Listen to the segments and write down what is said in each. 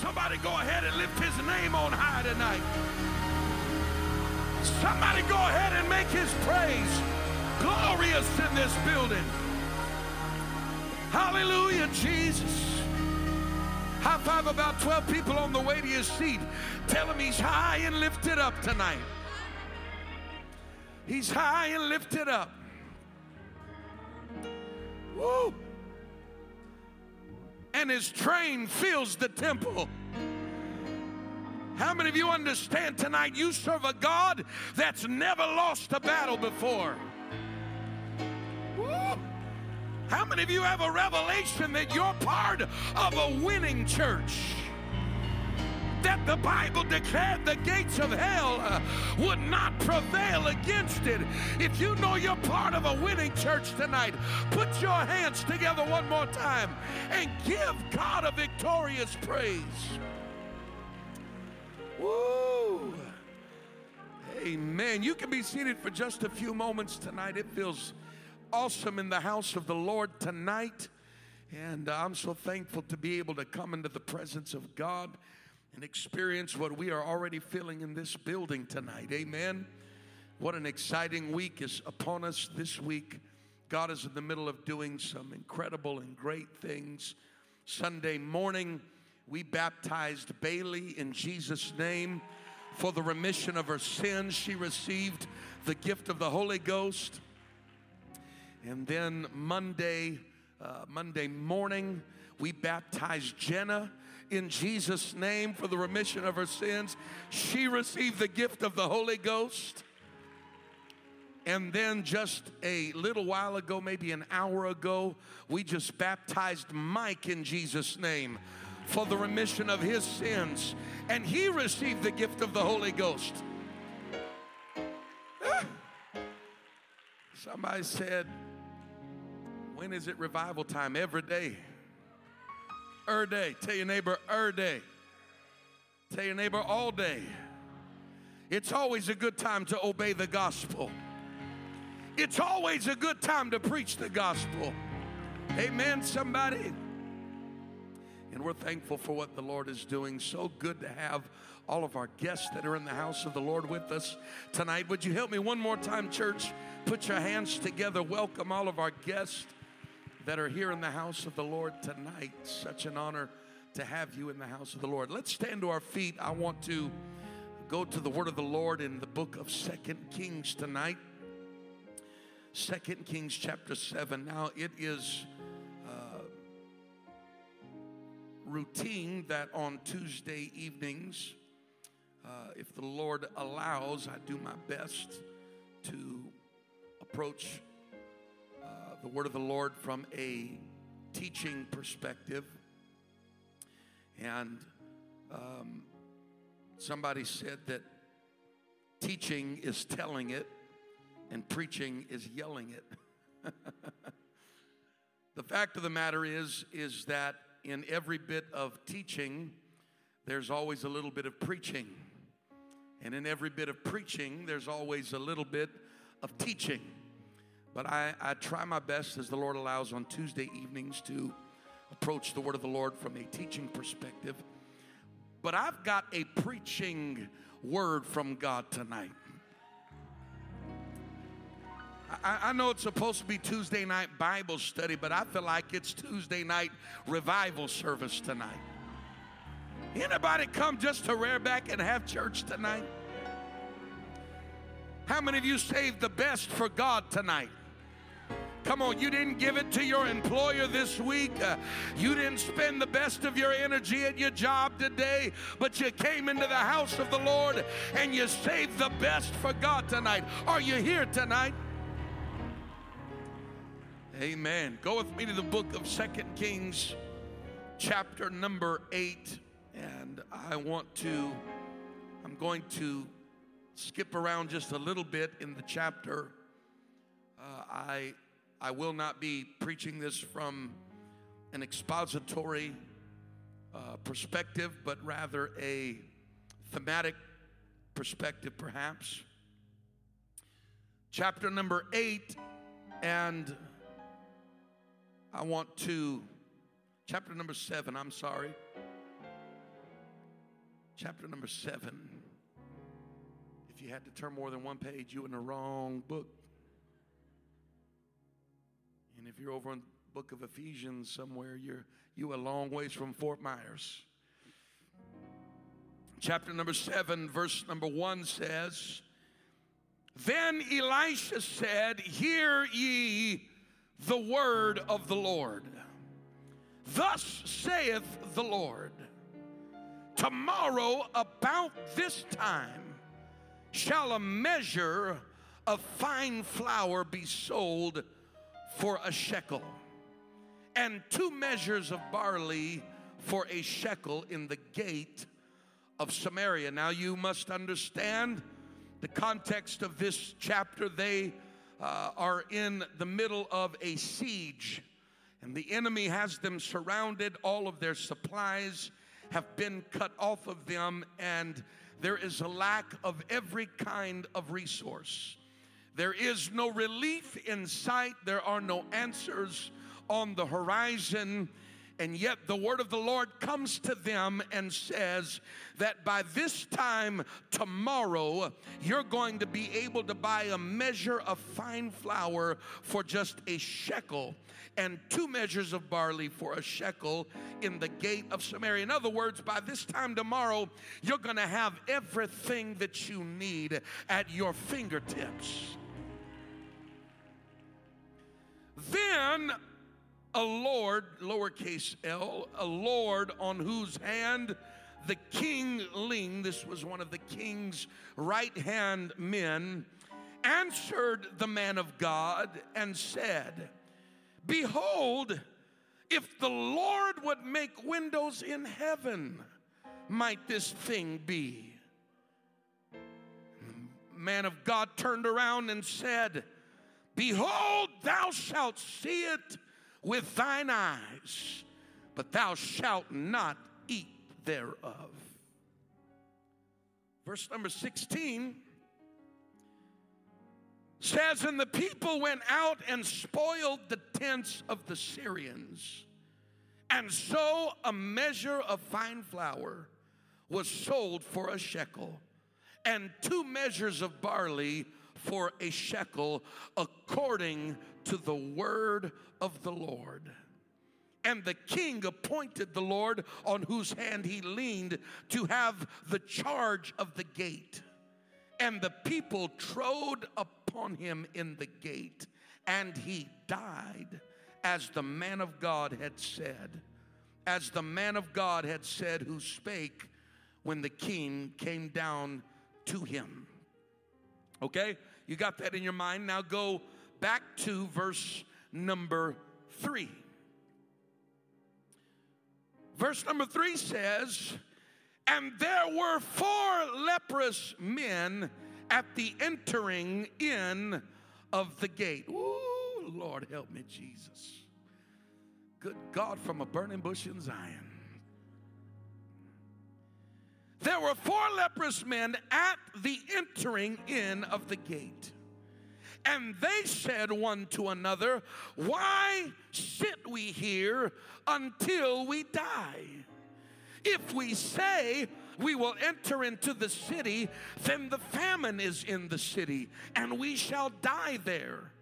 Somebody go ahead and lift his name on high tonight. Somebody go ahead and make his praise glorious in this building. Hallelujah, Jesus. High five about 12 people on the way to your seat. Tell him he's high and lifted up tonight. He's high and lifted up. Woo! And his train fills the temple. How many of you understand tonight you serve a God that's never lost a battle before? Woo! How many of you have a revelation that you're part of a winning church? The Bible declared the gates of hell uh, would not prevail against it. If you know you're part of a winning church tonight, put your hands together one more time and give God a victorious praise. Woo! Amen. You can be seated for just a few moments tonight. It feels awesome in the house of the Lord tonight. And I'm so thankful to be able to come into the presence of God and experience what we are already feeling in this building tonight. Amen. What an exciting week is upon us this week. God is in the middle of doing some incredible and great things. Sunday morning, we baptized Bailey in Jesus' name for the remission of her sins. She received the gift of the Holy Ghost. And then Monday, uh, Monday morning, we baptized Jenna in Jesus' name for the remission of her sins. She received the gift of the Holy Ghost. And then just a little while ago, maybe an hour ago, we just baptized Mike in Jesus' name for the remission of his sins. And he received the gift of the Holy Ghost. Ah. Somebody said, when is it revival time? Every day. Er day. Tell your neighbor, er day. Tell your neighbor all day. It's always a good time to obey the gospel. It's always a good time to preach the gospel. Amen, somebody. And we're thankful for what the Lord is doing. So good to have all of our guests that are in the house of the Lord with us tonight. Would you help me one more time, church? Put your hands together. Welcome all of our guests that are here in the house of the Lord tonight. Such an honor to have you in the house of the Lord. Let's stand to our feet. I want to go to the word of the Lord in the book of Second Kings tonight. Second Kings chapter 7. Now, it is uh, routine that on Tuesday evenings, uh, if the Lord allows, I do my best to approach the word of the Lord from a teaching perspective. And um, somebody said that teaching is telling it and preaching is yelling it. the fact of the matter is is that in every bit of teaching there's always a little bit of preaching. And in every bit of preaching there's always a little bit of teaching. But I, I try my best as the Lord allows on Tuesday evenings to approach the Word of the Lord from a teaching perspective. But I've got a preaching word from God tonight. I, know it's supposed to be Tuesday night Bible study, but I feel like it's Tuesday night revival service tonight. Anybody come just to rear back and have church tonight? How many of you saved the best for God tonight? Come on, you didn't give it to your employer this week. Uh, you didn't spend the best of your energy at your job today, but you came into the house of the Lord and you saved the best for God tonight. Are you here tonight? Amen. Go with me to the book of Second Kings, chapter number 8. And I want to, I'm going to skip around just a little bit in the chapter. Uh, I I will not be preaching this from an expository uh, perspective, but rather a thematic perspective, perhaps. Chapter number eight, and I want to, chapter number seven, I'm sorry. chapter number seven. If you had to turn more than one page, you were in the wrong book. If you're over in the book of Ephesians somewhere, you're you a long ways from Fort Myers. Chapter number seven, verse number one says, Then Elisha said, Hear ye the word of the Lord. Thus saith the Lord, Tomorrow about this time shall a measure of fine flour be sold for a shekel, and two measures of barley for a shekel in the gate of Samaria. Now you must understand the context of this chapter. They uh, are in the middle of a siege, and the enemy has them surrounded. All of their supplies have been cut off of them, and there is a lack of every kind of resource. There is no relief in sight, there are no answers on the horizon. And yet, the word of the Lord comes to them and says that by this time tomorrow, you're going to be able to buy a measure of fine flour for just a shekel and two measures of barley for a shekel in the gate of Samaria. In other words, by this time tomorrow, you're going to have everything that you need at your fingertips. Then a Lord, lowercase l, a Lord on whose hand the king leaned, this was one of the king's right hand men, answered the man of God and said, Behold, if the Lord would make windows in heaven, might this thing be? The man of God turned around and said, Behold, thou shalt see it with thine eyes, but thou shalt not eat thereof. Verse number 16 says, And the people went out and spoiled the tents of the Syrians. And so a measure of fine flour was sold for a shekel, and two measures of barley for a shekel, according to the word of the Lord. And the king appointed the Lord on whose hand he leaned to have the charge of the gate. And the people trode upon him in the gate, and he died as the man of God had said. As the man of God had said, who spake when the king came down to him. Okay? You got that in your mind? Now go back to verse number three. Verse number three says, And there were four leprous men at the entering in of the gate. Ooh, Lord, help me, Jesus. Good God, from a burning bush in Zion. There were four leprous men at the entering in of the gate. And they said one to another, Why sit we here until we die? If we say we will enter into the city, then the famine is in the city, and we shall die there.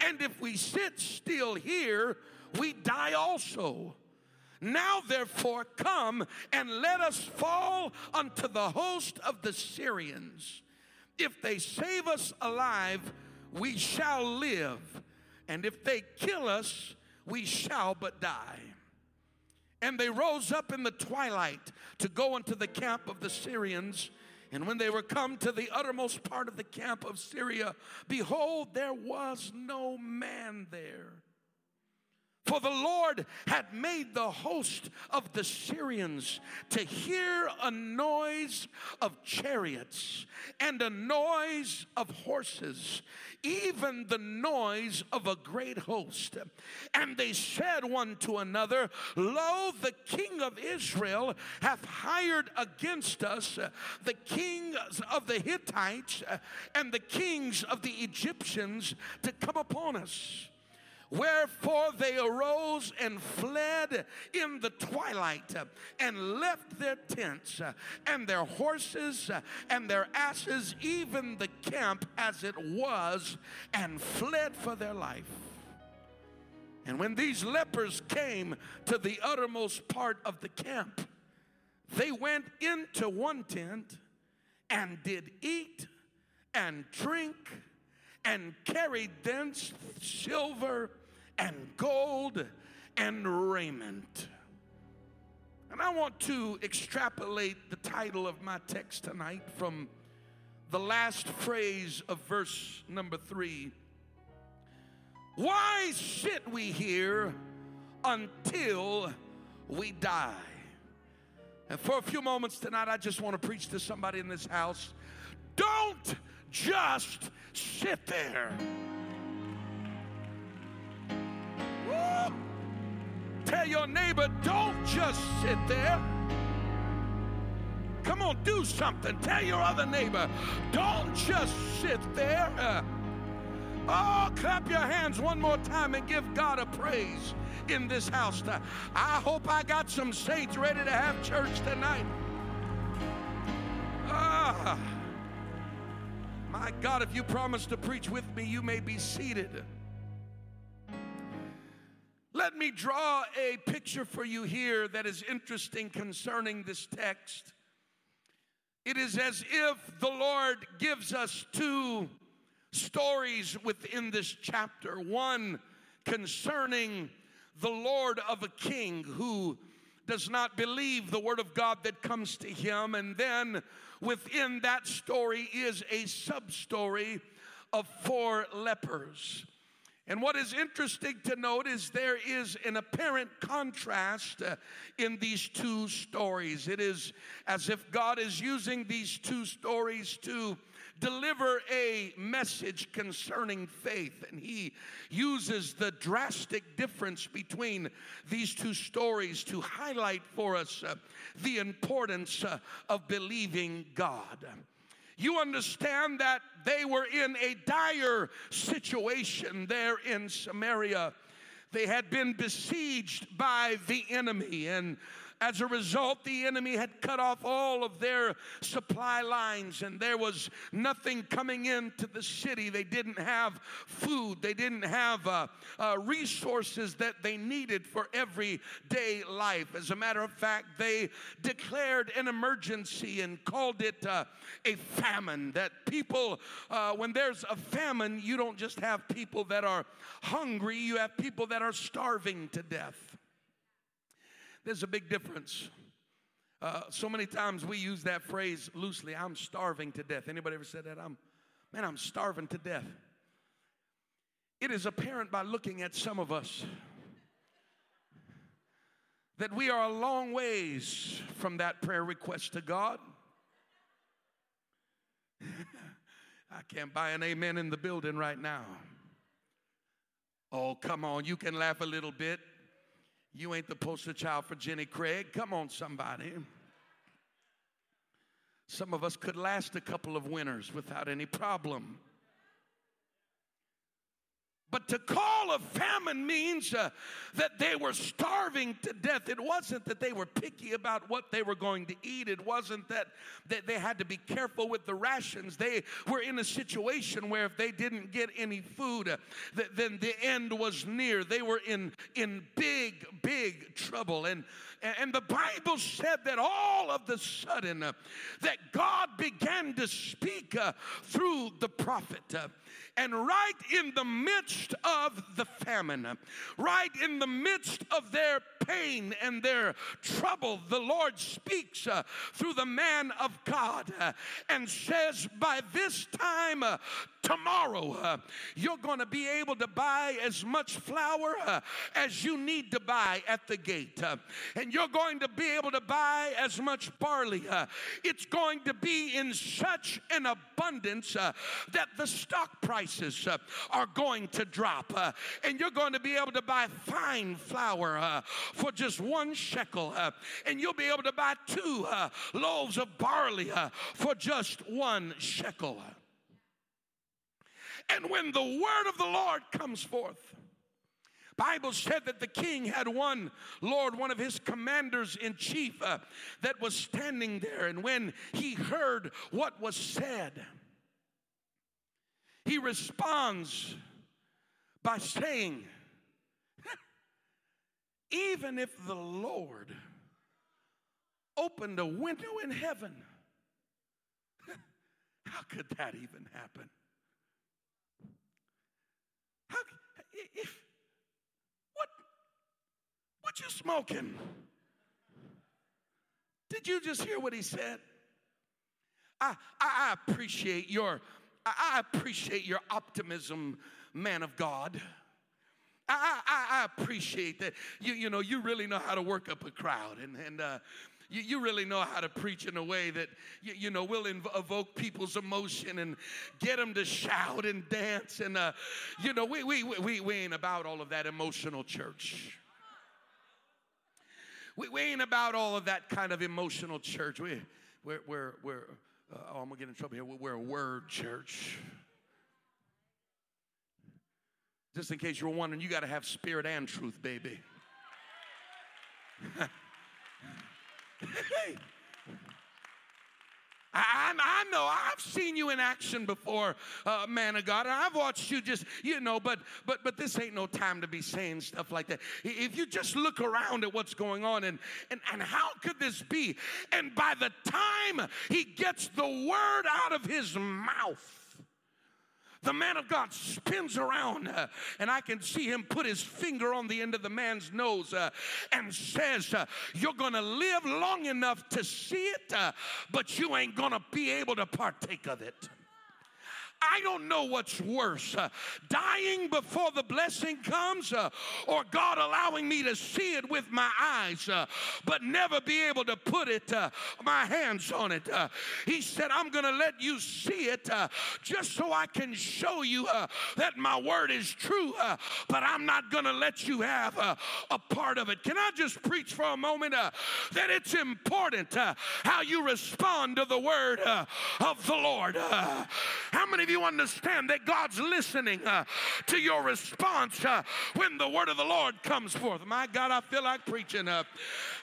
And if we sit still here, we die also. Now, therefore, come and let us fall unto the host of the Syrians. If they save us alive, we shall live. And if they kill us, we shall but die. And they rose up in the twilight to go into the camp of the Syrians. And when they were come to the uttermost part of the camp of Syria, behold, there was no man there. For the Lord had made the host of the Syrians to hear a noise of chariots and a noise of horses, even the noise of a great host. And they said one to another, Lo, the king of Israel hath hired against us the kings of the Hittites and the kings of the Egyptians to come upon us. Wherefore they arose and fled in the twilight and left their tents and their horses and their asses, even the camp as it was, and fled for their life. And when these lepers came to the uttermost part of the camp, they went into one tent and did eat and drink and carried thence silver and gold and raiment. And I want to extrapolate the title of my text tonight from the last phrase of verse number three. Why sit we here until we die? And for a few moments tonight, I just want to preach to somebody in this house. Don't just sit there. Woo! Tell your neighbor, don't just sit there. Come on, do something. Tell your other neighbor, don't just sit there. Uh, oh, clap your hands one more time and give God a praise in this house. I hope I got some saints ready to have church tonight. Ah, my God, if you promise to preach with me, you may be seated. Let me draw a picture for you here that is interesting concerning this text. It is as if the Lord gives us two stories within this chapter one concerning the Lord of a king who does not believe the word of God that comes to him, and then within that story is a sub story of four lepers. And what is interesting to note is there is an apparent contrast uh, in these two stories. It is as if God is using these two stories to deliver a message concerning faith. And he uses the drastic difference between these two stories to highlight for us uh, the importance uh, of believing God. You understand that they were in a dire situation there in Samaria. They had been besieged by the enemy, and as a result, the enemy had cut off all of their supply lines, and there was nothing coming into the city. They didn't have food, they didn't have uh, uh, resources that they needed for everyday life. As a matter of fact, they declared an emergency and called it uh, a famine. That people, uh, when there's a famine, you don't just have people that are hungry, you have people that are starving to death. There's a big difference. Uh, so many times we use that phrase loosely. I'm starving to death. Anybody ever said that? I'm, man, I'm starving to death. It is apparent by looking at some of us that we are a long ways from that prayer request to God. I can't buy an amen in the building right now. Oh, come on, you can laugh a little bit. You ain't the poster child for Jenny Craig. Come on, somebody. Some of us could last a couple of winters without any problem. But to call a famine means uh, that they were starving to death. It wasn't that they were picky about what they were going to eat. It wasn't that, that they had to be careful with the rations. They were in a situation where if they didn't get any food, uh, th- then the end was near. They were in, in big, big trouble. And, and the Bible said that all of the sudden uh, that God began to speak uh, through the prophet. And right in the midst of the famine, right in the midst of their pain and their trouble, the Lord speaks uh, through the man of God uh, and says, By this time uh, tomorrow, uh, you're going to be able to buy as much flour uh, as you need to buy at the gate. Uh, and you're going to be able to buy as much barley. it's going to be in such an abundance that the stock prices are going to drop. and you're going to be able to buy fine flour for just one shekel, uh, and you'll be able to buy two uh, loaves of barley uh, for just one shekel. And when the word of the Lord comes forth, Bible said that the king had one Lord, one of his commanders in chief, uh, that was standing there. And when he heard what was said, he responds by saying, Even if the Lord opened a window in heaven, how could that even happen? How, if, what, what you smoking? Did you just hear what he said? I, I, appreciate your I appreciate your optimism, man of God. I, I, I, appreciate that. You, you know, you really know how to work up a crowd and, and uh, you, you really know how to preach in a way that, you, you know, will inv- evoke people's emotion and get them to shout and dance. And, uh, you know, we, we, we, we ain't about all of that emotional church. We, we ain't about all of that kind of emotional church. We, we're, we're, we're uh, oh, I'm gonna get in trouble here. We're a word church. Just in case you were wondering, you got to have spirit and truth, baby. I, I, know I've seen you in action before, uh, man of God, and I've watched you just, you know, but but but this ain't no time to be saying stuff like that. If you just look around at what's going on and and, and how could this be? And by the time he gets the word out of his mouth, the man of God spins around, uh, and I can see him put his finger on the end of the man's nose uh, and says, uh, You're going to live long enough to see it, uh, but you ain't going to be able to partake of it. I don't know what's worse uh, dying before the blessing comes uh, or God allowing me to see it with my eyes uh, but never be able to put it, uh, my hands on it. Uh, he said, I'm going to let you see it uh, just so I can show you that my word is true, but I'm not going to let you have a part of it. Can I just preach for a moment that it's important how you respond to the word of the Lord? How many of you understand that God's listening uh, to your response uh, when the word of the Lord comes forth? My God, I feel like preaching. Uh,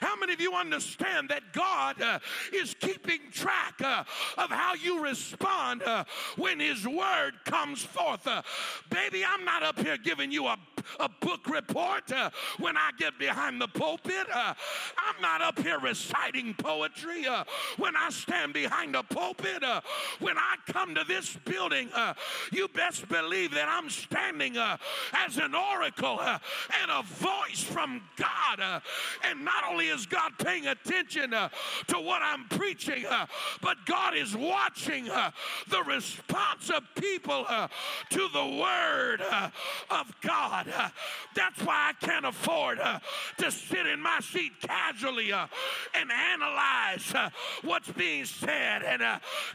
how many of you understand that God uh, is keeping track uh, of how you respond uh, when His word comes forth? baby, I'm not up here giving you a, a book report when I get behind the pulpit. I'm not up here reciting poetry when I stand behind the pulpit. when I come to this building, uh, you best believe that I'm standing uh, as an oracle uh, and a voice from God. Uh, and not only is God paying attention uh, to what I'm preaching, uh, but God is watching the response of people to the word of God. That's why I can't afford to sit in my seat casually and analyze what's being said and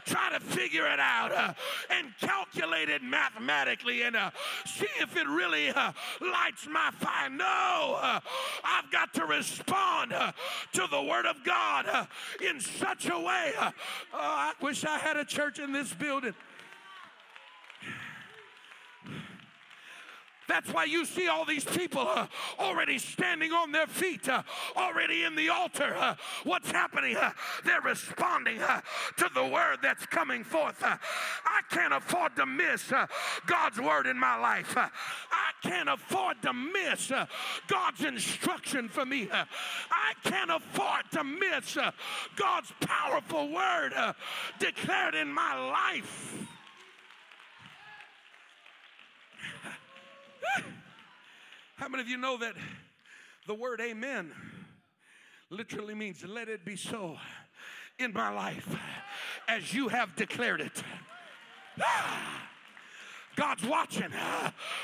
try to figure it out and calculate it mathematically and uh, see if it really uh, lights my fire. No, uh, I've got to respond uh, to the Word of God uh, in such a way. Uh, oh, I wish I had a church in this building. That's why you see all these people uh, already standing on their feet, uh, already in the altar. Uh, what's happening? Uh, they're responding uh, to the word that's coming forth. Uh, I can't afford to miss God's word in my life. I can't afford to miss God's instruction for me. I can't afford to miss God's powerful word declared in my life. How many of you know that the word amen literally means let it be so in my life as you have declared it? Ah! God's watching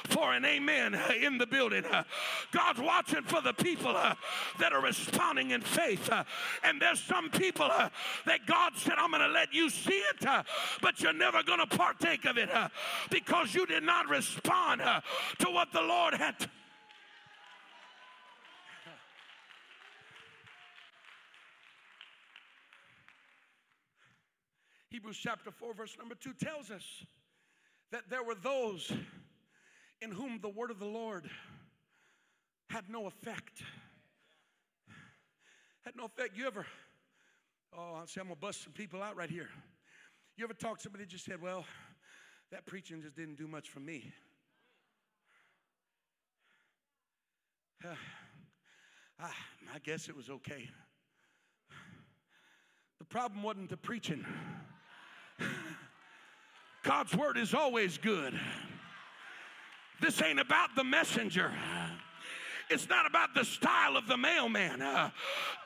for an amen in the building. God's watching for the people that are responding in faith. And there's some people that God said, I'm going to let you see it, but you're never going to partake of it because you did not respond to what the Lord had. Hebrews chapter 4, verse number 2 tells us that there were those in whom the word of the Lord had no effect. Had no effect. You ever, oh, I'll say I'm gonna bust some people out right here. You ever talk to somebody just said, well, that preaching just didn't do much for me? Uh, I guess it was okay. The problem wasn't the preaching. God's word is always good. This ain't about the messenger. It's not about the style of the mailman. Uh,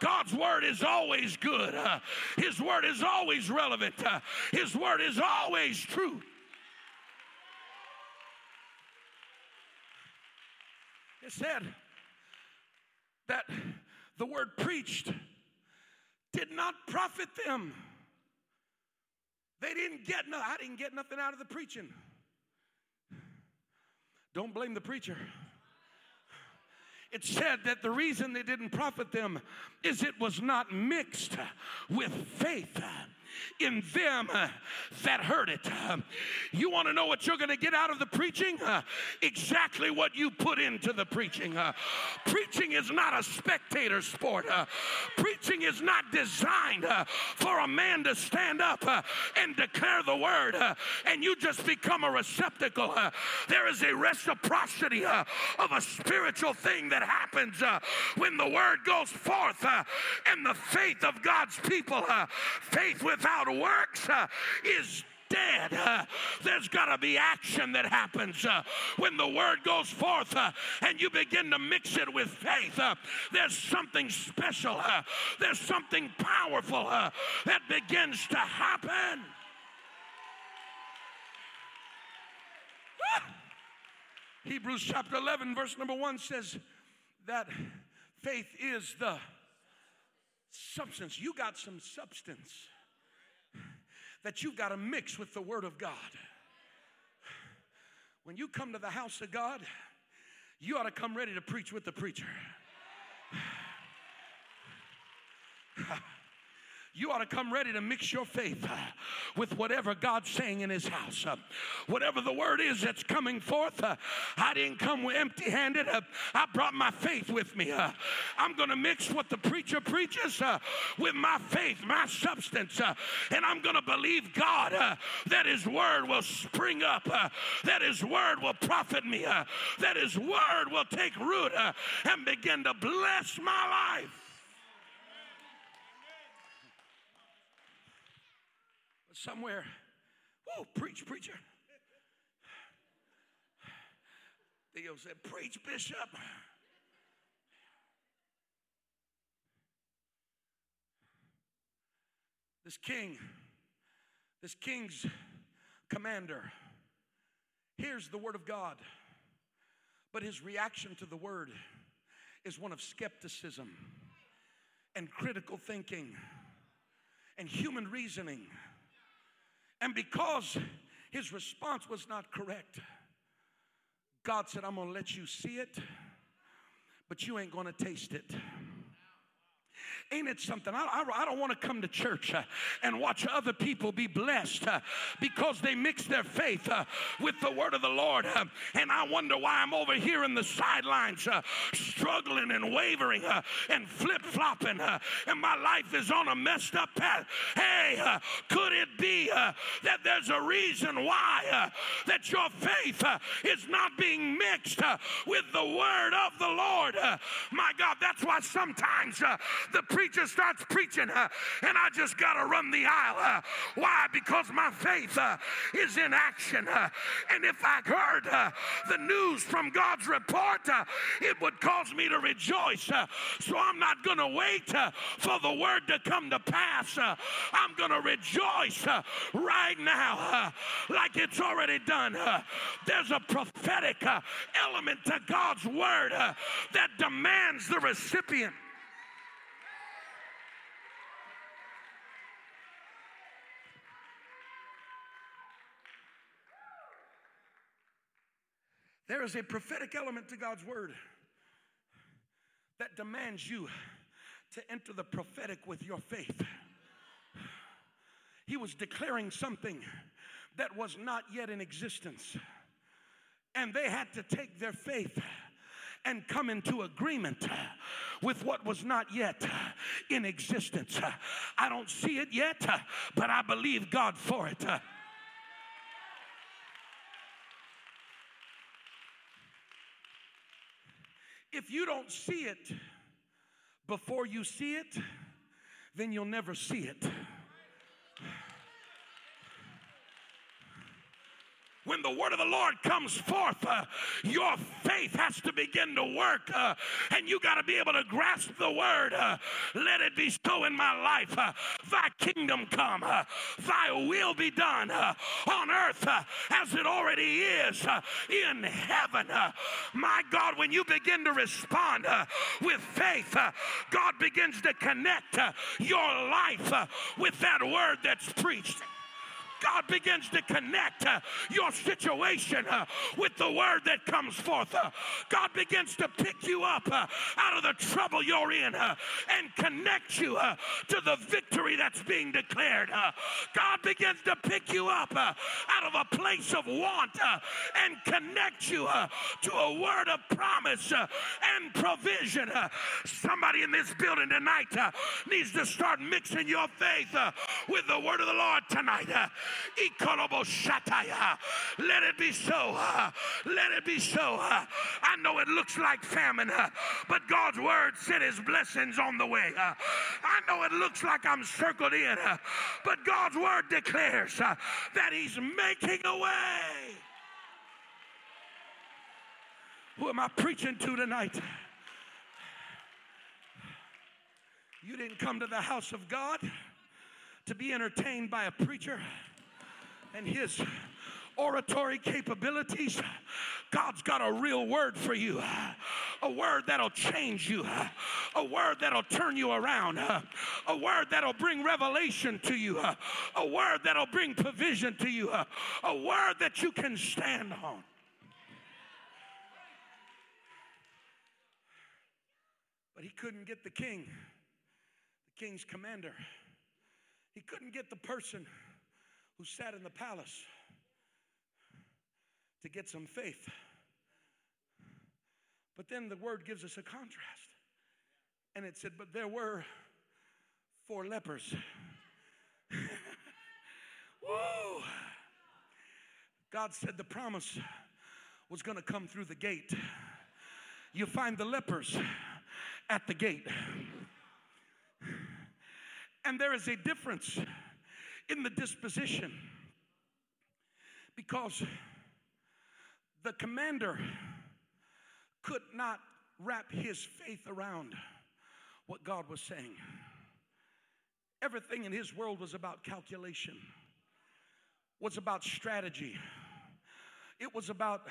God's word is always good. Uh, his word is always relevant. Uh, his word is always true. It said that the word preached did not profit them. They didn't get no, I didn't get nothing out of the preaching. Don't blame the preacher. It said that the reason they didn't profit them is it was not mixed with faith in them uh, that heard it. Uh, you want to know what you're going to get out of the preaching? Uh, exactly what you put into the preaching. Uh, preaching is not a spectator sport. Uh, preaching is not designed uh, for a man to stand up and declare the word and you just become a receptacle. there is a reciprocity of a spiritual thing that happens when the word goes forth and the faith of God's people, faith without works uh, is dead. Uh, there's got to be action that happens uh, when the word goes forth uh, and you begin to mix it with faith. Uh, there's something special, uh, there's something powerful uh, that begins to happen. Hebrews chapter 11, verse number 1 says that faith is the substance. You got some substance that you've got to mix with the Word of God. When you come to the house of God, you ought to come ready to preach with the preacher. you ought to come ready to mix your faith with whatever God's saying in His house. Whatever the word is that's coming forth, I didn't come empty handed. I brought my faith with me. I'm going to mix what the preacher preaches with my faith, my substance, and I'm going to believe God that His word will spring up, that His word will profit me, that His word will take root and begin to bless my life. Somewhere. Whoa, preach, preacher. Theo said, Preach, Bishop. This king, this king's commander, hears the word of God, but his reaction to the word is one of skepticism and critical thinking and human reasoning. And because his response was not correct, God said, I'm going to let you see it, but you ain't going to taste it. Ain't it something? I, I, I don't want to come to church uh, and watch other people be blessed uh, because they mix their faith uh, with the word of the Lord. Uh, and I wonder why I'm over here in the sidelines uh, struggling and wavering uh, and flip flopping, and my life is on a messed up path. Hey, could it be that there's a reason why that your faith is not being mixed with the word of the Lord? my God, that's why sometimes the preacher starts preaching, uh, and I just got to run the aisle. Uh, why? Because my faith uh, is in action. Uh, and if I heard uh, the news from God's report, uh, it would cause me to rejoice. so I'm not going to wait for the word to come to pass. I'm going to rejoice right now like it's already done. there's a prophetic element to God's word that demands the recipient. There is a prophetic element to God's word that demands you to enter the prophetic with your faith. He was declaring something that was not yet in existence. And they had to take their faith and come into agreement with what was not yet in existence. I don't see it yet, but I believe God for it. If you don't see it before you see it, then you'll never see it. When the word of the Lord comes forth, uh, your faith has to begin to work, uh, and you got to be able to grasp the word. Uh, let it be so in my life. Uh, thy kingdom come, uh, thy will be done uh, on earth as it already is in heaven. my God, when you begin to respond with faith, God begins to connect your life with that word that's preached. God begins to connect uh, your situation uh, with the word that comes forth. Uh, God begins to pick you up uh, out of the trouble you're in uh, and connect you uh, to the victory that's being declared. God begins to pick you up out of a place of want and connect you to a word of promise and provision. somebody in this building tonight needs to start mixing your faith with the word of the Lord tonight. Let it be so. Uh, let it be so. Uh. I know it looks like famine, uh, but God's word said his blessings on the way. I know it looks like I'm circled in, but God's word declares that he's making a way. Who am I preaching to tonight? You didn't come to the house of God to be entertained by a preacher and his oratory capabilities, God's got a real word for you. A word that'll change you. A word that'll turn you around. A word that'll bring revelation to you. A word that'll bring provision to you. A word that you can stand on. But he couldn't get the king, the king's commander. He couldn't get the person who sat in the palace to get some faith. But then the word gives us a contrast. And it said, But there were four lepers. Woo! God said the promise was going to come through the gate. You find the lepers at the gate. And there is a difference in the disposition because the commander could not wrap his faith around what God was saying. Everything in his world was about calculation, was about strategy. It was about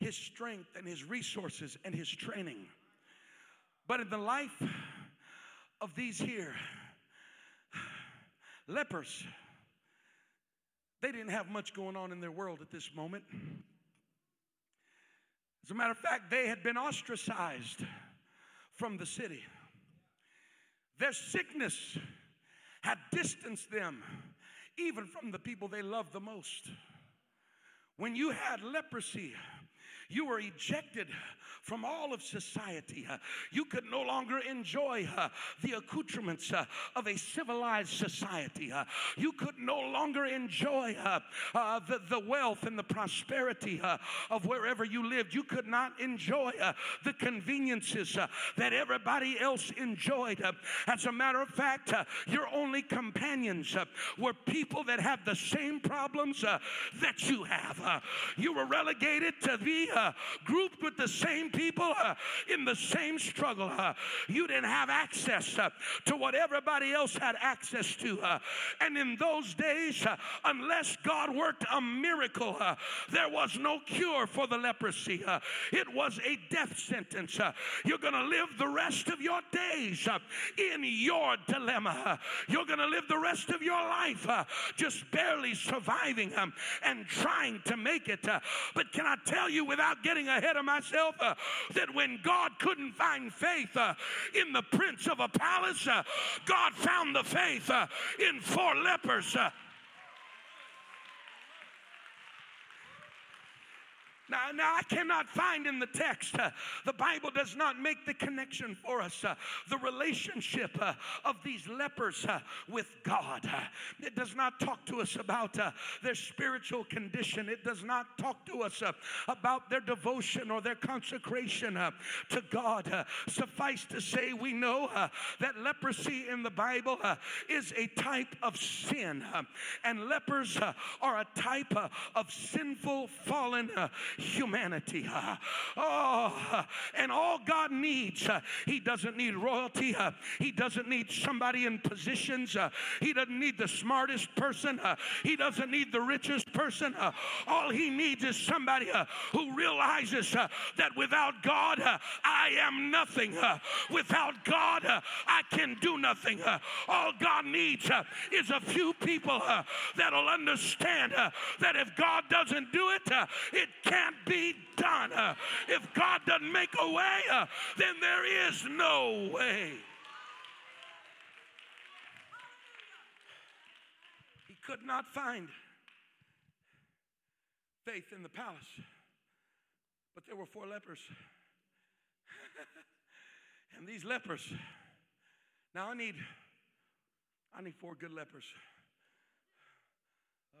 his strength and his resources and his training. But in the life of these here lepers, they didn't have much going on in their world at this moment. As a matter of fact, they had been ostracized from the city. Their sickness had distanced them even from the people they loved the most. When you had leprosy, you were ejected from all of society. Uh, you could no longer enjoy uh, the accoutrements uh, of a civilized society. Uh, you could no longer enjoy uh, uh, the, the wealth and the prosperity of wherever you lived. You could not enjoy the conveniences that everybody else enjoyed. As a matter of fact, your only companions were people that had the same problems that you have. You were relegated to be grouped with the same people uh, in the same struggle. Uh, you didn't have access uh, to what everybody else had access to. Uh, and in those days, uh, unless God worked a miracle, uh, there was no cure for the leprosy. it was a death sentence. you're going to live the rest of your days in your dilemma. you're going to live the rest of your life just barely surviving um, and trying to make it. but can I tell you, without getting ahead of myself, that that when God couldn't find faith uh, in the prince of a palace, uh, God found the faith uh, in four lepers. Now, now, I cannot find in the text, uh, the Bible does not make the connection for us, uh, the relationship uh, of these lepers uh, with God. Uh, it does not talk to us about uh, their spiritual condition, it does not talk to us about their devotion or their consecration to God. suffice to say, we know that leprosy in the Bible is a type of sin, and lepers are a type of sinful, fallen humanity. Uh, oh, and all God needs, uh, He doesn't need royalty, uh, He doesn't need somebody in positions, uh, He doesn't need the smartest person, uh, He doesn't need the richest person. Uh, all He needs is somebody who realizes that without God, I am nothing. Without God, I can do nothing. All God needs is a few people that'll understand that if God doesn't do it, it can't be done. Uh, if God doesn't make a way, uh, then there is no way. He could not find faith in the palace, but there were four lepers. and these lepers, now I need, I need four good lepers.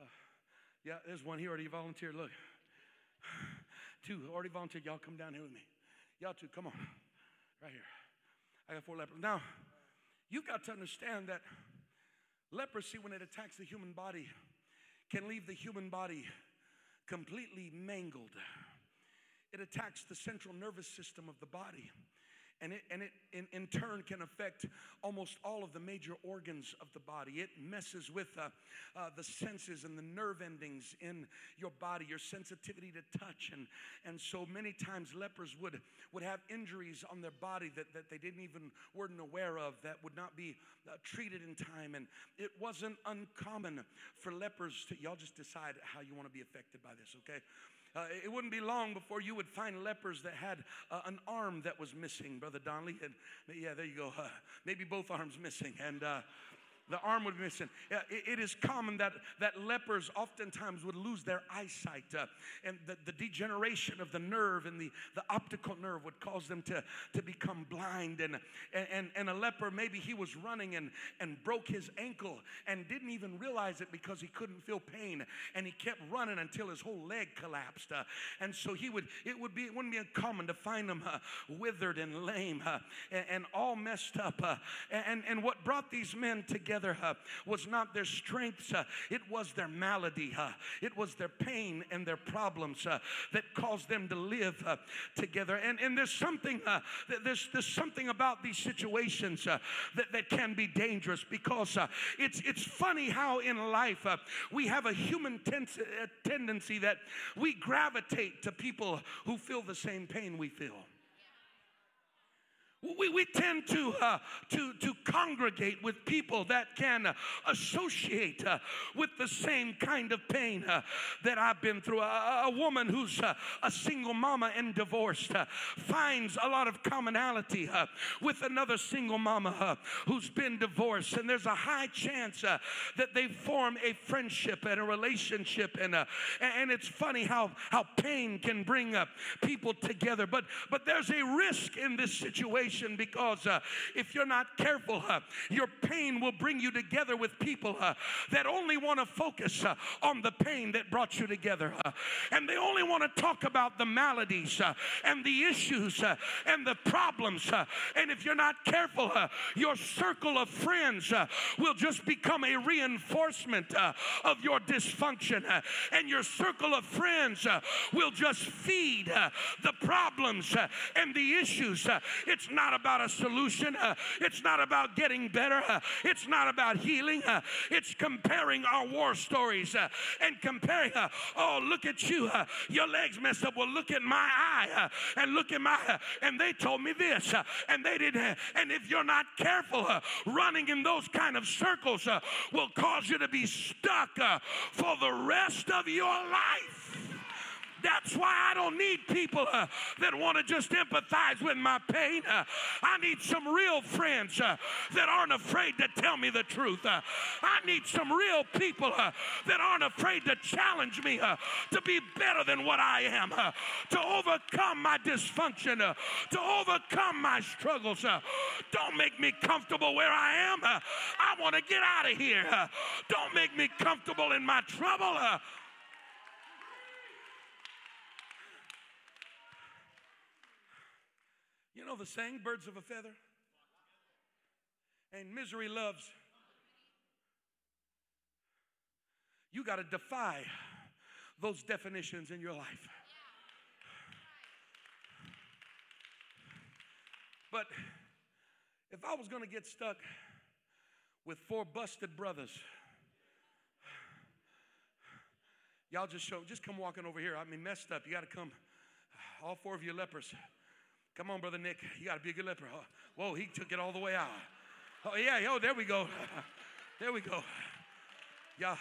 Uh, yeah, there's one. He already volunteered. Look. Two already volunteered. Y'all come down here with me. Y'all two, come on. Right here. I got four lepers. Now, you've got to understand that leprosy, when it attacks the human body, can leave the human body completely mangled. It attacks the central nervous system of the body and it, and it in, in turn can affect almost all of the major organs of the body. It messes with uh, uh, the senses and the nerve endings in your body, your sensitivity to touch. And, and so many times lepers would, would have injuries on their body that, that they didn't even weren't aware of that would not be uh, treated in time. And it wasn't uncommon for lepers to, y'all just decide how you want to be affected by this, okay? Uh, it wouldn't be long before you would find lepers that had uh, an arm that was missing, Brother Donnelly. And yeah, there you go. Uh, maybe both arms missing. And uh, the arm would be missing. it is common that, that lepers oftentimes would lose their eyesight, uh, and the, the degeneration of the nerve and the, the optical nerve would cause them to, to become blind. And, and, and a leper, maybe he was running and, and broke his ankle and didn't even realize it because he couldn't feel pain. And he kept running until his whole leg collapsed. Uh, and so he would, it, would be, it wouldn't be uncommon to find him uh, withered and lame uh, and, and, all messed up. Uh, and, and what brought these men together? Together uh, was not their strengths, uh, it was their malady. Uh, it was their pain and their problems uh, that caused them to live uh, together. And, and there's something uh, there's, there's something about these situations that, that can be dangerous because it's, it's funny how in life we have a human ten- tendency that we gravitate to people who feel the same pain we feel. We, we tend to, uh, to, to congregate with people that can uh, associate uh, with the same kind of pain uh, that I've been through. A, a woman who's uh, a single mama and divorced uh, finds a lot of commonality with another single mama who's been divorced, and there's a high chance that they form a friendship and a relationship. And, and it's funny how, how pain can bring people together, but, but there's a risk in this situation situation because uh, if you're not careful, uh, your pain will bring you together with people uh, that only want to focus uh, on the pain that brought you together. Uh, and they only want to talk about the maladies uh, and the issues and the problems. and if you're not careful, your circle of friends will just become a reinforcement of your dysfunction. and your circle of friends will just feed the problems and the issues. it's not about a solution. Uh, it's not about getting better. Uh, it's not about healing. Uh, it's comparing our war stories uh, and comparing, uh, oh, look at you. Uh, your legs messed up. Well, look at my eye and look at my, and they told me this and they didn't. And if you're not careful, running in those kind of circles will cause you to be stuck for the rest of your life. That's why I don't need people uh, that want to just empathize with my pain. Uh, I need some real friends uh, that aren't afraid to tell me the truth. Uh, I need some real people uh, that aren't afraid to challenge me uh, to be better than what I am, to overcome my dysfunction, to overcome my struggles. don't make me comfortable where I am. I want to get out of here. don't make me comfortable in my trouble. You know the saying, birds of a feather? And misery loves. You got to defy those definitions in your life. But if I was going to get stuck with four busted brothers, y'all just show, just come walking over here. I mean, messed up. You got to come. All four of you lepers. Come on, Brother Nick. You got to be a good leper. Oh, whoa, he took it all the way out. Oh, yeah, yo, there we go. there we go. Yeah,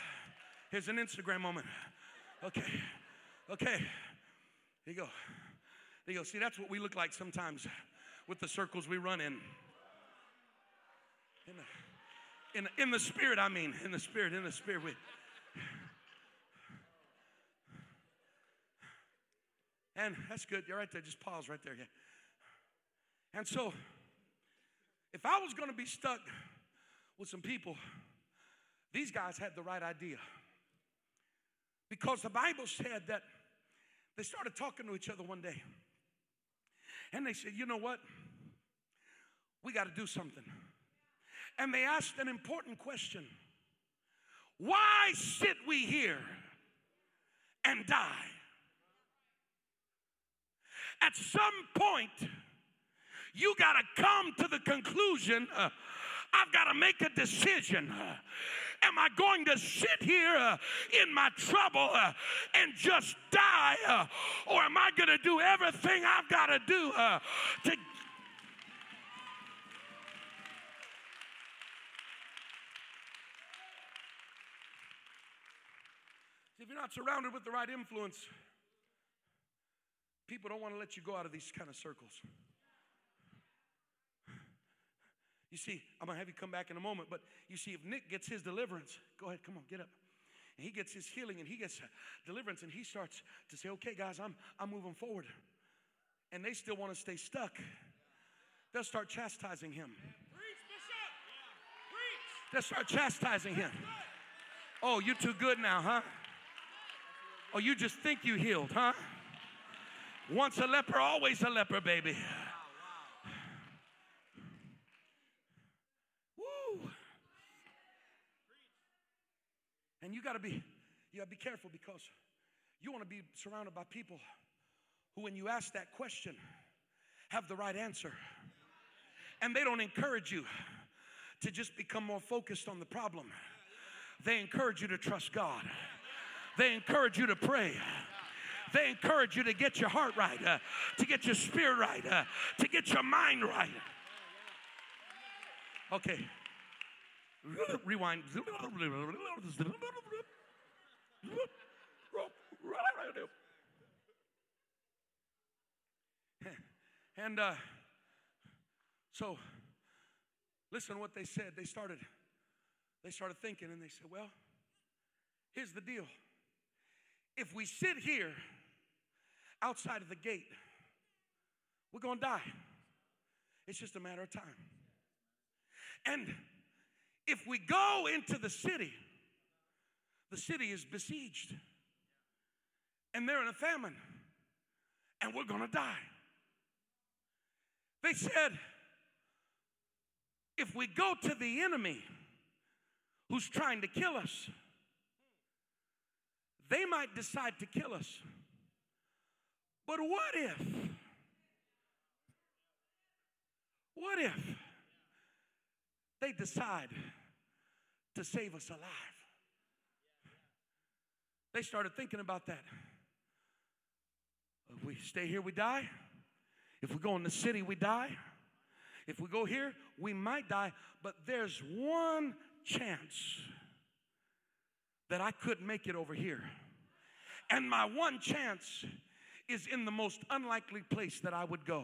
here's an Instagram moment. Okay, okay. There you go. There you go. See, that's what we look like sometimes with the circles we run in. In the, in, in the spirit, I mean, in the spirit, in the spirit. We, and that's good. You're right there. Just pause right there. Yeah. And so, if I was going to be stuck with some people, these guys had the right idea. Because the Bible said that they started talking to each other one day. And they said, you know what? We got to do something. And they asked an important question Why sit we here and die? At some point, you got to come to the conclusion uh, I've got to make a decision. Uh, am I going to sit here uh, in my trouble uh, and just die? Uh, or am I going to do everything I've got to do uh, to If you're not surrounded with the right influence, people don't want to let you go out of these kind of circles. You see, I'm going to have you come back in a moment, but you see, if Nick gets his deliverance, go ahead, come on, get up. And he gets his healing and he gets deliverance and he starts to say, okay, guys, I'm, I'm moving forward. And they still want to stay stuck. They'll start chastising him. They'll start chastising him. Oh, you're too good now, huh? Oh, you just think you healed, huh? Once a leper, always a leper, baby. And you got to be you got to be careful because you want to be surrounded by people who when you ask that question have the right answer. And they don't encourage you to just become more focused on the problem. They encourage you to trust God. They encourage you to pray. They encourage you to get your heart right, uh, to get your spirit right, uh, to get your mind right. Okay. Rewind. And uh, so, listen what they said. They started, they started thinking, and they said, "Well, here's the deal. If we sit here outside of the gate, we're gonna die. It's just a matter of time. And if we go into the city, the city is besieged and they're in a famine and we're going to die. They said, if we go to the enemy who's trying to kill us, they might decide to kill us. But what if? What if they decide to save us alive. They started thinking about that. If we stay here, we die. If we go in the city, we die. If we go here, we might die. But there's one chance that I couldn't make it over here. and my one chance is in the most unlikely place that I would go.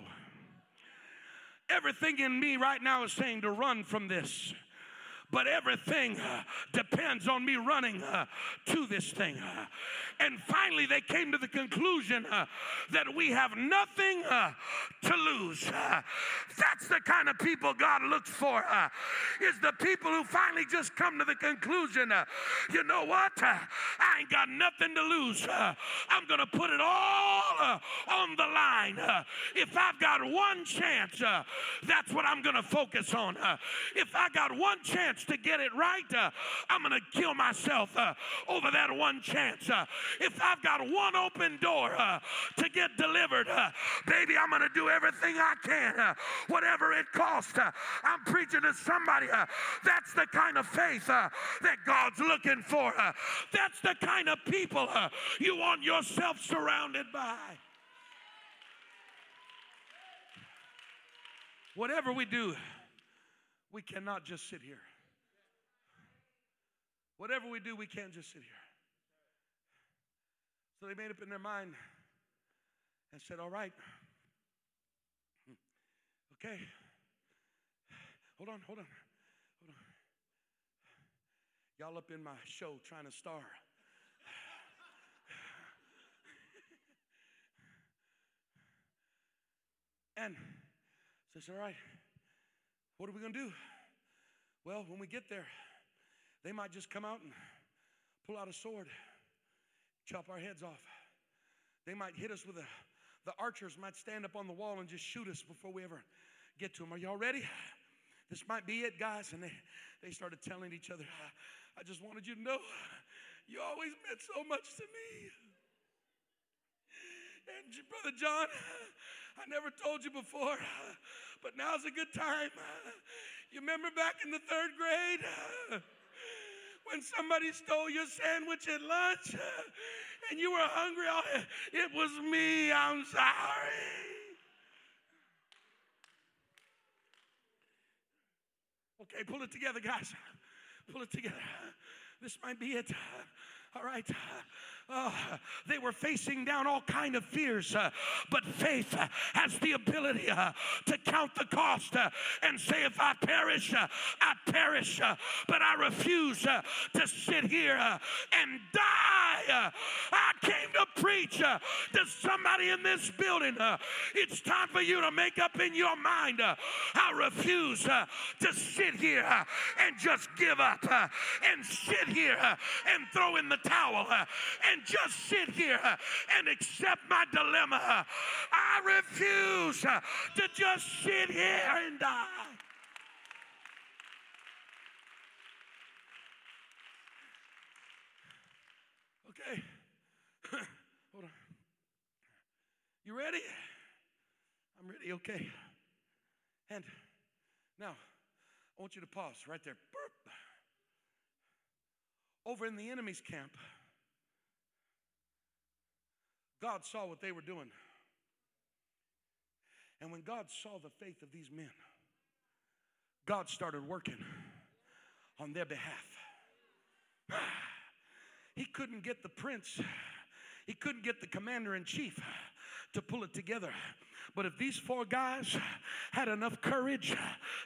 Everything in me right now is saying to run from this but everything uh, depends on me running uh, to this thing. Uh, and finally, they came to the conclusion uh, that we have nothing uh, to lose. Uh. That's the kind of people God looks for. is the people who finally just come to the conclusion, you know what? I ain't got nothing to lose. I'm going to put it all on the line. if I've got one chance, that's what I'm going to focus on. if I got one chance to get it right, I'm going to kill myself over that one chance. If I've got one open door uh, to get delivered, uh, baby, I'm going to do everything I can, uh, whatever it costs. Uh, I'm preaching to somebody. Uh, that's the kind of faith uh, that God's looking for. that's the kind of people you want yourself surrounded by. Whatever we do, we cannot just sit here. Whatever we do, we can't just sit here. So they made up in their mind and said, All right, okay, hold on, hold on, hold on. Y'all up in my show trying to star. and says, All right, what are we going to do? Well, when we get there, they might just come out and pull out a sword chop our heads off. They might hit us with a, the archers might stand up on the wall and just shoot us before we ever get to them. Are y'all ready? This might be it, guys. And they, they started telling each other, I just wanted you to know you always meant so much to me. And Brother John, I never told you before, but now's a good time. You remember back in the third grade? When somebody stole your sandwich at lunch and you were hungry, it was me. I'm sorry. Okay, pull it together, guys. Pull it together. This might be it. All right. Uh, they were facing down all kind of fears, uh, but faith uh, has the ability uh, to count the cost uh, and say, if I perish, uh, I perish, uh, but I refuse uh, to sit here and die. I came to preach to somebody in this building. it's time for you to make up in your mind. I refuse to sit here and just give up and sit here and throw in the towel and and just sit here and accept my dilemma. I refuse to just sit here and die. Okay. Hold on. You ready? I'm ready. Okay. And now, I want you to pause right there. Burp. Over in the enemy's camp, God saw what they were doing. And when God saw the faith of these men, God started working on their behalf. He couldn't get the prince, he couldn't get the commander in chief to pull it together. But if these four guys had enough courage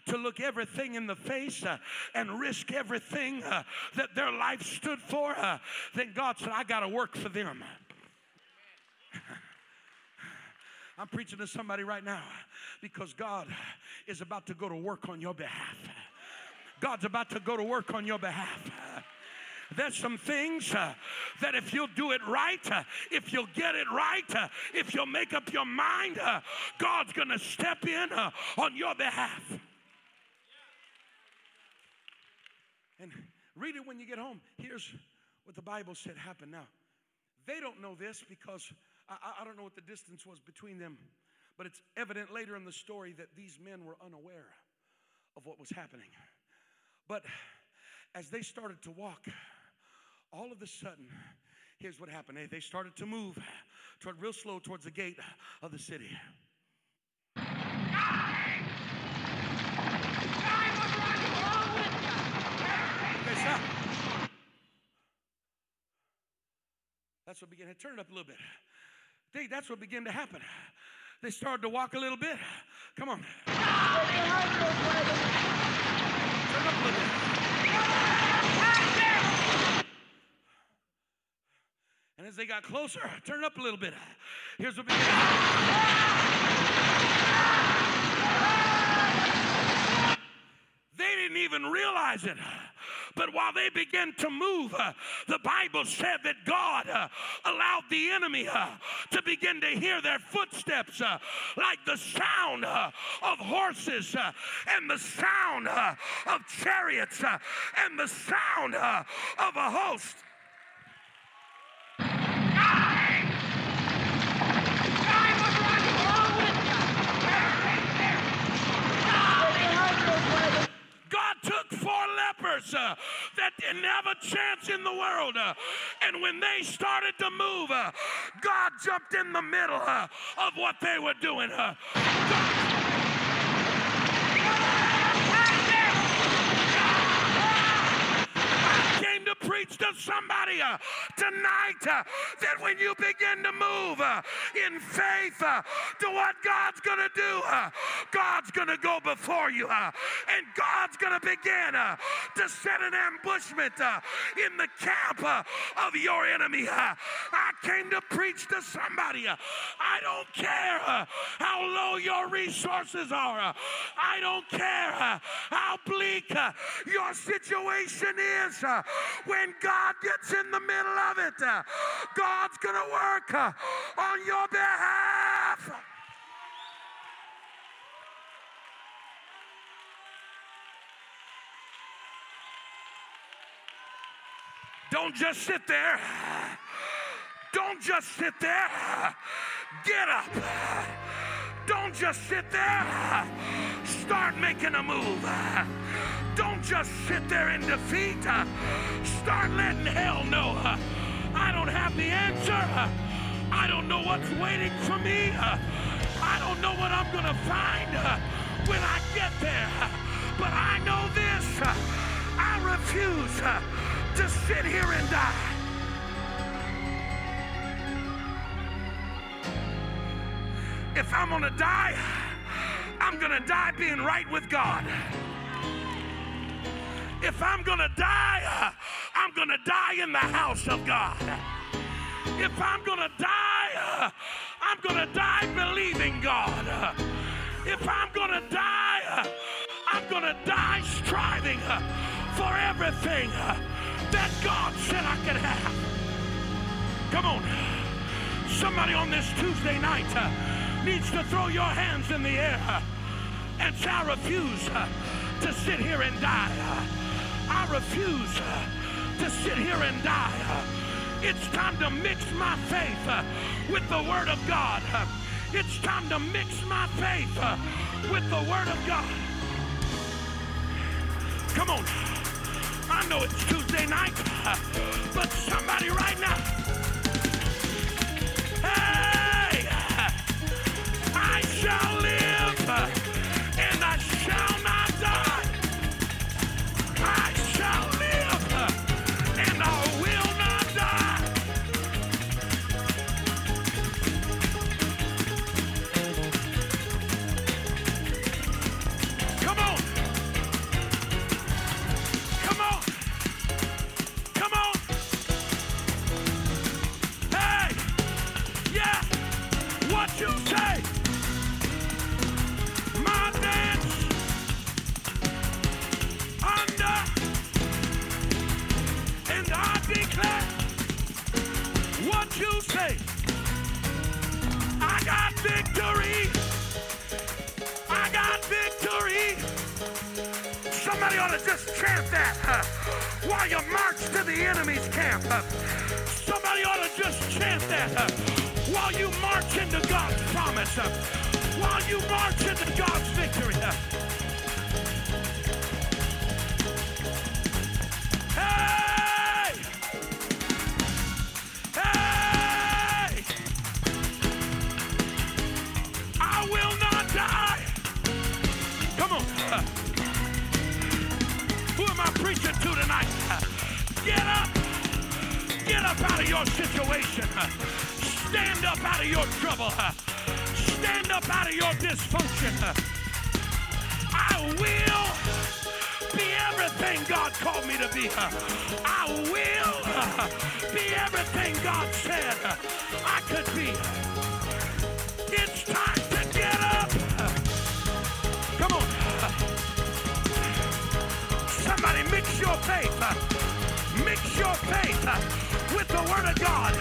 to look everything in the face uh, and risk everything uh, that their life stood for, uh, then God said, I got to work for them. I'm preaching to somebody right now because God is about to go to work on your behalf. God's about to go to work on your behalf. There's some things uh, that if you'll do it right, uh, if you'll get it right, uh, if you'll make up your mind, uh, God's going to step in uh, on your behalf. And read it when you get home. Here's what the Bible said happened now. They don't know this because I, I don't know what the distance was between them, but it's evident later in the story that these men were unaware of what was happening. But as they started to walk, all of a sudden, here's what happened. They started to move toward real slow towards the gate of the city. That's what began. To turn it up a little bit. They, that's what began to happen. They started to walk a little bit. Come on. Turn up a little bit. And as they got closer, turn up a little bit. Here's what began to happen. They didn't even realize it. But while they began to move, uh, the Bible said that God uh, allowed the enemy uh, to begin to hear their footsteps uh, like the sound uh, of horses uh, and the sound of chariots and the sound of a host. Lepers uh, that didn't have a chance in the world. Uh, and when they started to move, uh, God jumped in the middle uh, of what they were doing. Uh, God to preach to somebody uh, tonight uh, that when you begin to move uh, in faith uh, to what God's going to do, uh, God's going to go before you uh, and God's going to begin to set an ambushment in the camp of your enemy. I came to preach to somebody. I don't care how low your resources are. I don't care how bleak your situation is when God gets in the middle of it, uh, God's going to work uh, on your behalf. Don't just sit there. Don't just sit there. Get up. Don't just sit there. Start making a move. Don't just sit there in defeat. Start letting hell know I don't have the answer. I don't know what's waiting for me. I don't know what I'm going to find when I get there. But I know this I refuse to sit here and die. If I'm to die, I'm to die being right with God. If I'm to die, I'm to die in the house of God. If I'm to die, I'm to die believing God. If I'm to die, I'm to die striving for everything that God said I could have. Come on. Somebody on this Tuesday night uh, needs to throw your hands in the air uh, and say, I refuse uh, to sit here and die. I refuse uh, to sit here and die. Uh, it's time to mix my faith uh, with the Word of God. It's time to mix my faith with the Word of God. Come on. I know it's Tuesday night, but somebody right now. Hey! Shall live the enemy's camp. Somebody ought to just chant that uh, while you march into God's promise, uh, while you march into God's victory. Uh. Hey! Hey! I will not die. Come on. Who am I preaching to? Up out of your situation. Stand up out of your trouble. Stand up out of your dysfunction. I will be everything God called me to be. I will be everything God said I could be. It's time to get up. Come on. Somebody mix your faith. Mix your faith with the Word of God.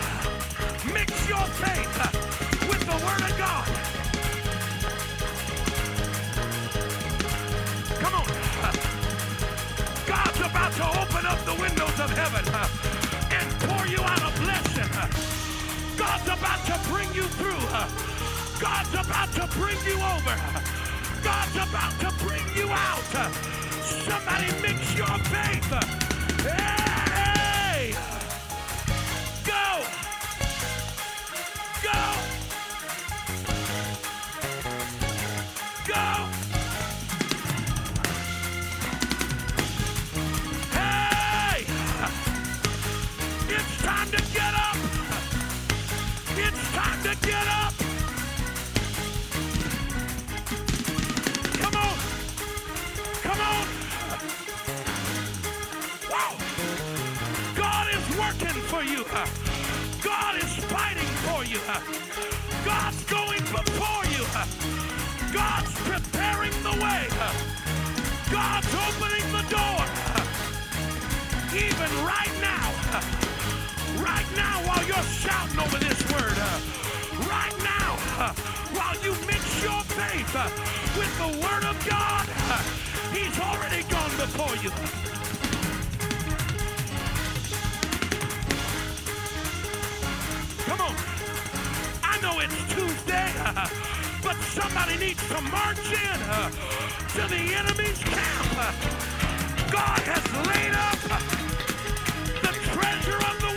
Mix your faith with the Word of God. Come on. God's about to open up the windows of heaven and pour you out a blessing. God's about to bring you through. God's about to bring you over. God's about to bring you out. Somebody mix your faith. Hey! For you. God's going before you. God's preparing the way. God's opening the door. Even right now. Right now while you're shouting over this word. Right now while you mix your faith with the word of God. He's already gone before you. It's but somebody needs to march in uh, to the enemy's camp. God has laid up the treasure of the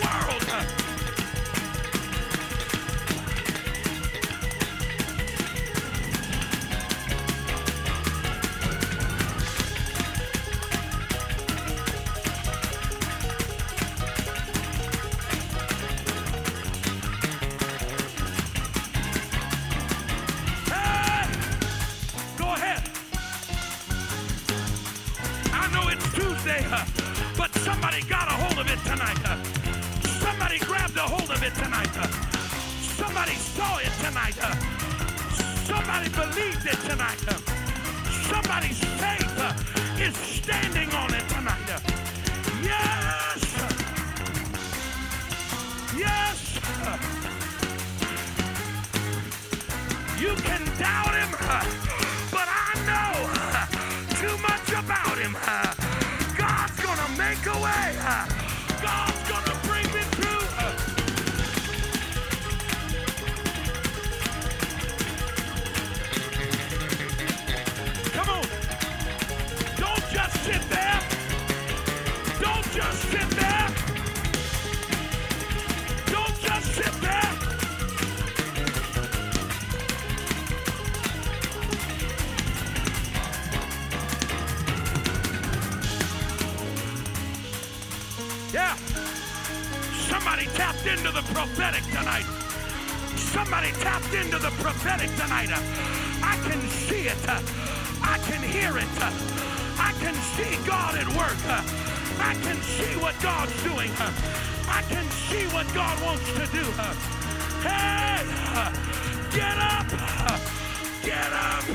it tonight. God wants to do. Hey, get up. Get up.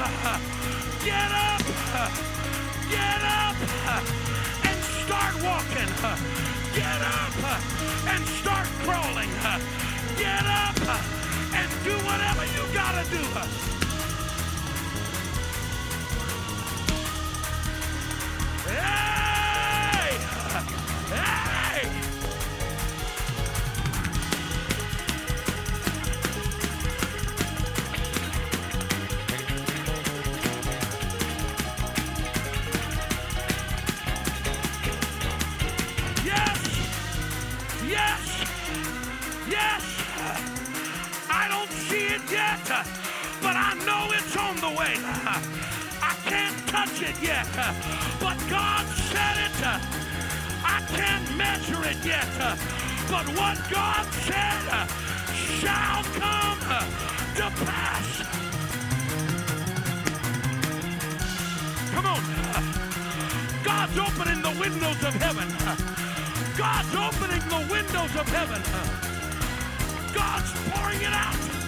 Get up. Get up and start walking. Get up and start crawling. Get up and do whatever you gotta do. It yet, but God said it. I can't measure it yet, But what God said shall come to pass. Come on. God's opening the windows of heaven. God's opening the windows of heaven. God's pouring it out.